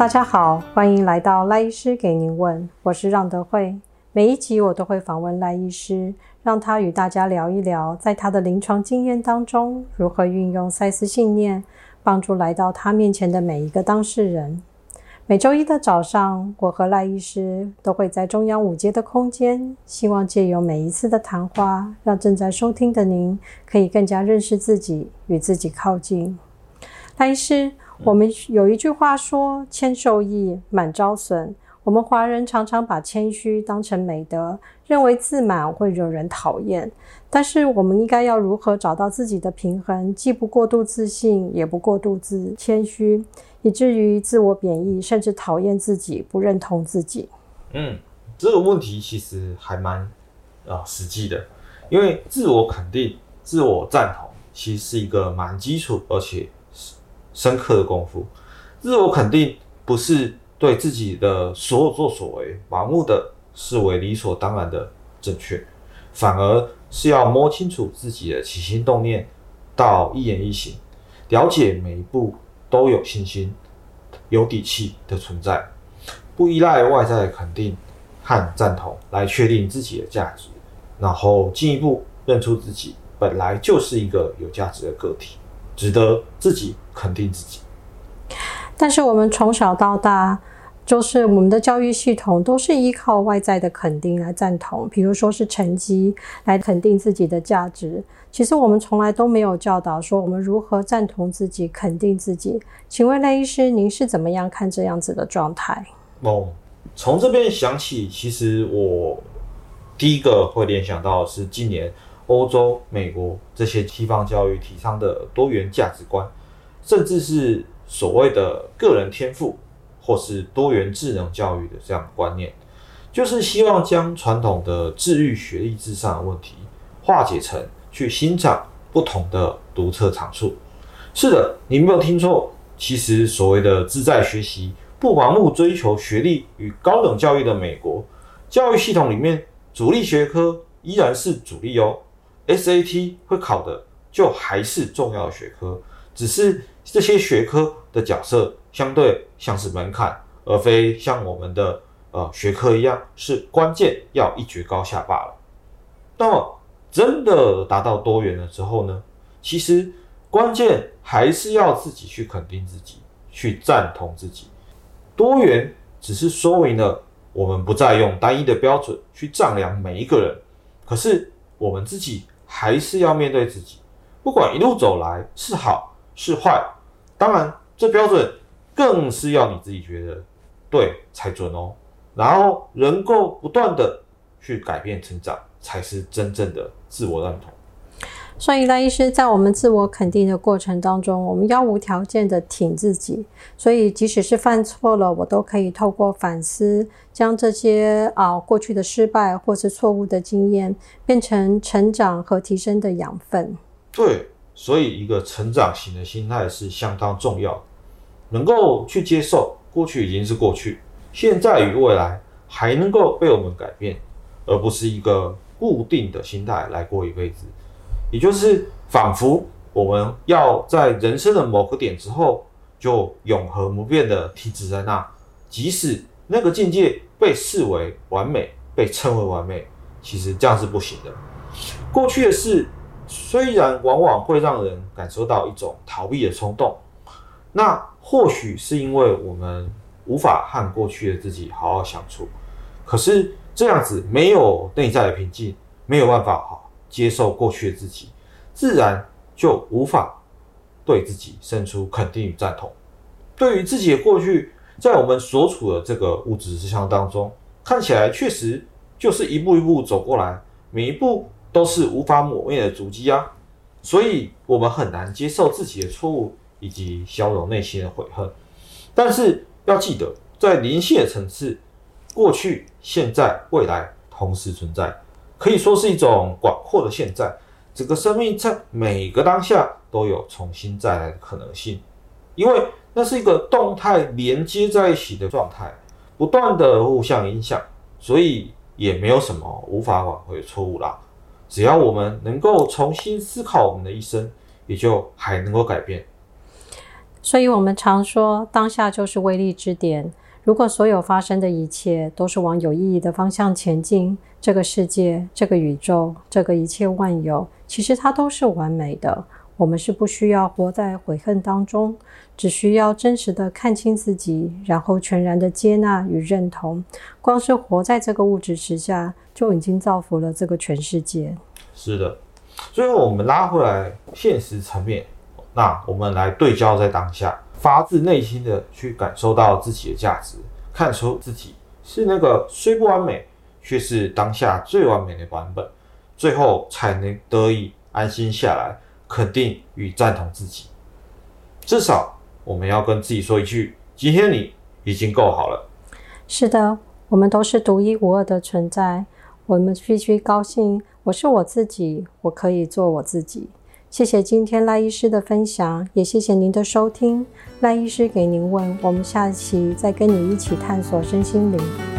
大家好，欢迎来到赖医师给您问，我是让德惠。每一集我都会访问赖医师，让他与大家聊一聊，在他的临床经验当中，如何运用赛斯信念，帮助来到他面前的每一个当事人。每周一的早上，我和赖医师都会在中央五街的空间，希望借由每一次的谈话，让正在收听的您可以更加认识自己，与自己靠近。赖医师。我们有一句话说：“谦受益，满招损。”我们华人常常把谦虚当成美德，认为自满会惹人讨厌。但是，我们应该要如何找到自己的平衡，既不过度自信，也不过度自谦虚，以至于自我贬义，甚至讨厌自己，不认同自己？嗯，这个问题其实还蛮啊、呃、实际的，因为自我肯定、自我赞同，其实是一个蛮基础，而且。深刻的功夫，自我肯定不是对自己的所有作所为盲目的视为理所当然的正确，反而是要摸清楚自己的起心动念到一言一行，了解每一步都有信心、有底气的存在，不依赖外在的肯定和赞同来确定自己的价值，然后进一步认出自己本来就是一个有价值的个体。值得自己肯定自己，但是我们从小到大，就是我们的教育系统都是依靠外在的肯定来赞同，比如说是成绩来肯定自己的价值。其实我们从来都没有教导说我们如何赞同自己、肯定自己。请问赖医师，您是怎么样看这样子的状态？哦，从这边想起，其实我第一个会联想到是今年。欧洲、美国这些西方教育提倡的多元价值观，甚至是所谓的个人天赋，或是多元智能教育的这样的观念，就是希望将传统的智育学历至上的问题化解成去欣赏不同的独特长处。是的，你没有听错，其实所谓的自在学习、不盲目追求学历与高等教育的美国教育系统里面，主力学科依然是主力哦。SAT 会考的就还是重要学科，只是这些学科的角色相对像是门槛，而非像我们的呃学科一样是关键，要一决高下罢了。那么真的达到多元了之后呢？其实关键还是要自己去肯定自己，去赞同自己。多元只是说明了我们不再用单一的标准去丈量每一个人，可是我们自己。还是要面对自己，不管一路走来是好是坏，当然这标准更是要你自己觉得对才准哦。然后能够不断的去改变成长，才是真正的自我认同。所以赖医师在我们自我肯定的过程当中，我们要无条件的挺自己。所以即使是犯错了，我都可以透过反思，将这些啊过去的失败或是错误的经验，变成成长和提升的养分。对，所以一个成长型的心态是相当重要，能够去接受过去已经是过去，现在与未来还能够被我们改变，而不是一个固定的心态来过一辈子。也就是仿佛我们要在人生的某个点之后，就永恒不变的停止在那，即使那个境界被视为完美，被称为完美，其实这样是不行的。过去的事虽然往往会让人感受到一种逃避的冲动，那或许是因为我们无法和过去的自己好好相处，可是这样子没有内在的平静，没有办法好。接受过去的自己，自然就无法对自己生出肯定与赞同。对于自己的过去，在我们所处的这个物质之相当中，看起来确实就是一步一步走过来，每一步都是无法抹灭的足迹啊。所以，我们很难接受自己的错误，以及消融内心的悔恨。但是，要记得，在灵性的层次，过去、现在、未来同时存在。可以说是一种广阔的现在，整个生命在每个当下都有重新再来的可能性，因为那是一个动态连接在一起的状态，不断的互相影响，所以也没有什么无法挽回的错误啦。只要我们能够重新思考我们的一生，也就还能够改变。所以，我们常说，当下就是威力之点。如果所有发生的一切都是往有意义的方向前进，这个世界、这个宇宙、这个一切万有，其实它都是完美的。我们是不需要活在悔恨当中，只需要真实的看清自己，然后全然的接纳与认同。光是活在这个物质之下，就已经造福了这个全世界。是的，最后我们拉回来现实层面，那我们来对焦在当下，发自内心的去感受到自己的价值，看出自己是那个虽不完美，却是当下最完美的版本，最后才能得以安心下来。肯定与赞同自己，至少我们要跟自己说一句：“今天你已经够好了。”是的，我们都是独一无二的存在，我们必须高兴。我是我自己，我可以做我自己。谢谢今天赖医师的分享，也谢谢您的收听。赖医师给您问，我们下期再跟你一起探索身心灵。